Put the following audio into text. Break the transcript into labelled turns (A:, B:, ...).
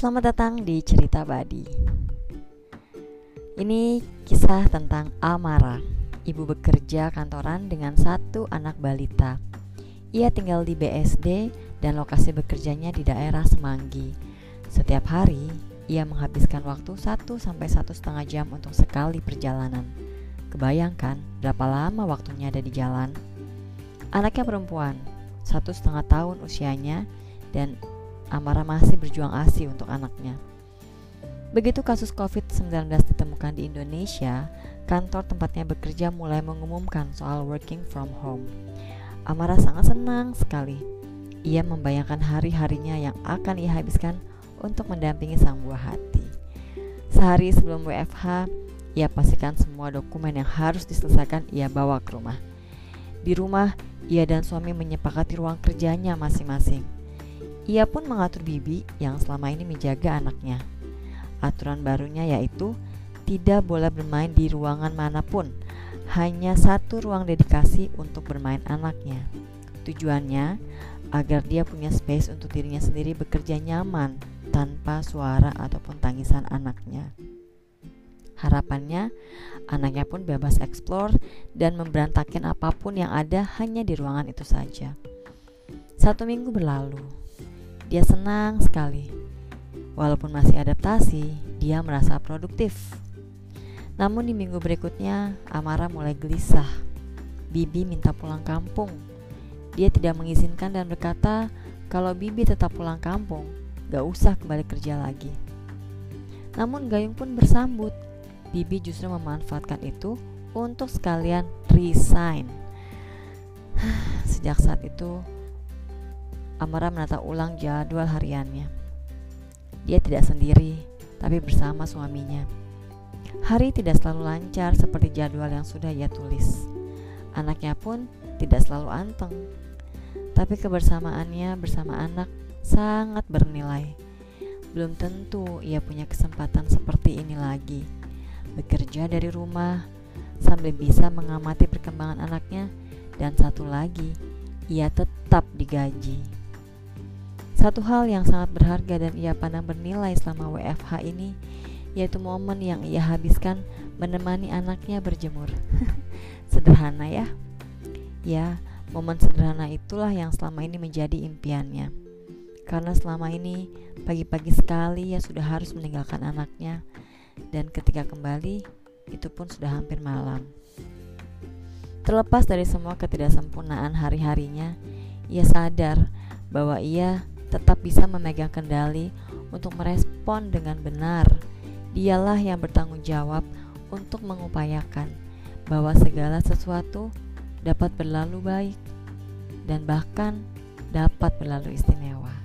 A: Selamat datang di Cerita Badi. Ini kisah tentang Amara, ibu bekerja kantoran dengan satu anak balita. Ia tinggal di BSD dan lokasi bekerjanya di daerah Semanggi. Setiap hari, ia menghabiskan waktu 1 sampai satu setengah jam untuk sekali perjalanan. Kebayangkan berapa lama waktunya ada di jalan. Anaknya perempuan, satu setengah tahun usianya, dan Amara masih berjuang asi untuk anaknya. Begitu kasus COVID-19 ditemukan di Indonesia, kantor tempatnya bekerja mulai mengumumkan soal working from home. Amara sangat senang sekali. Ia membayangkan hari-harinya yang akan ia habiskan untuk mendampingi sang buah hati. Sehari sebelum WFH, ia pastikan semua dokumen yang harus diselesaikan ia bawa ke rumah. Di rumah, ia dan suami menyepakati ruang kerjanya masing-masing. Ia pun mengatur Bibi yang selama ini menjaga anaknya. Aturan barunya yaitu tidak boleh bermain di ruangan mana pun, hanya satu ruang dedikasi untuk bermain anaknya. Tujuannya agar dia punya space untuk dirinya sendiri bekerja nyaman tanpa suara ataupun tangisan anaknya. Harapannya, anaknya pun bebas eksplor dan memberantakin apa pun yang ada hanya di ruangan itu saja. Satu minggu berlalu, dia senang sekali. Walaupun masih adaptasi, dia merasa produktif. Namun di minggu berikutnya, Amara mulai gelisah. Bibi minta pulang kampung. Dia tidak mengizinkan dan berkata kalau Bibi tetap pulang kampung, gak usah kembali kerja lagi. Namun Gayung pun bersambut. Bibi justru memanfaatkan itu untuk sekalian resign. Sejak saat itu, Amara menata ulang jadwal hariannya. Dia tidak sendiri, tapi bersama suaminya. Hari tidak selalu lancar seperti jadwal yang sudah ia tulis. Anaknya pun tidak selalu anteng. Tapi kebersamaannya bersama anak sangat bernilai. Belum tentu ia punya kesempatan seperti ini lagi. Bekerja dari rumah sambil bisa mengamati perkembangan anaknya dan satu lagi, ia tetap digaji. Satu hal yang sangat berharga dan ia pandang bernilai selama WFH ini yaitu momen yang ia habiskan menemani anaknya berjemur. sederhana ya. Ya, momen sederhana itulah yang selama ini menjadi impiannya. Karena selama ini pagi-pagi sekali ia sudah harus meninggalkan anaknya dan ketika kembali itu pun sudah hampir malam. Terlepas dari semua ketidaksempurnaan hari-harinya, ia sadar bahwa ia tetap bisa memegang kendali untuk merespon dengan benar. Dialah yang bertanggung jawab untuk mengupayakan bahwa segala sesuatu dapat berlalu baik dan bahkan dapat berlalu istimewa.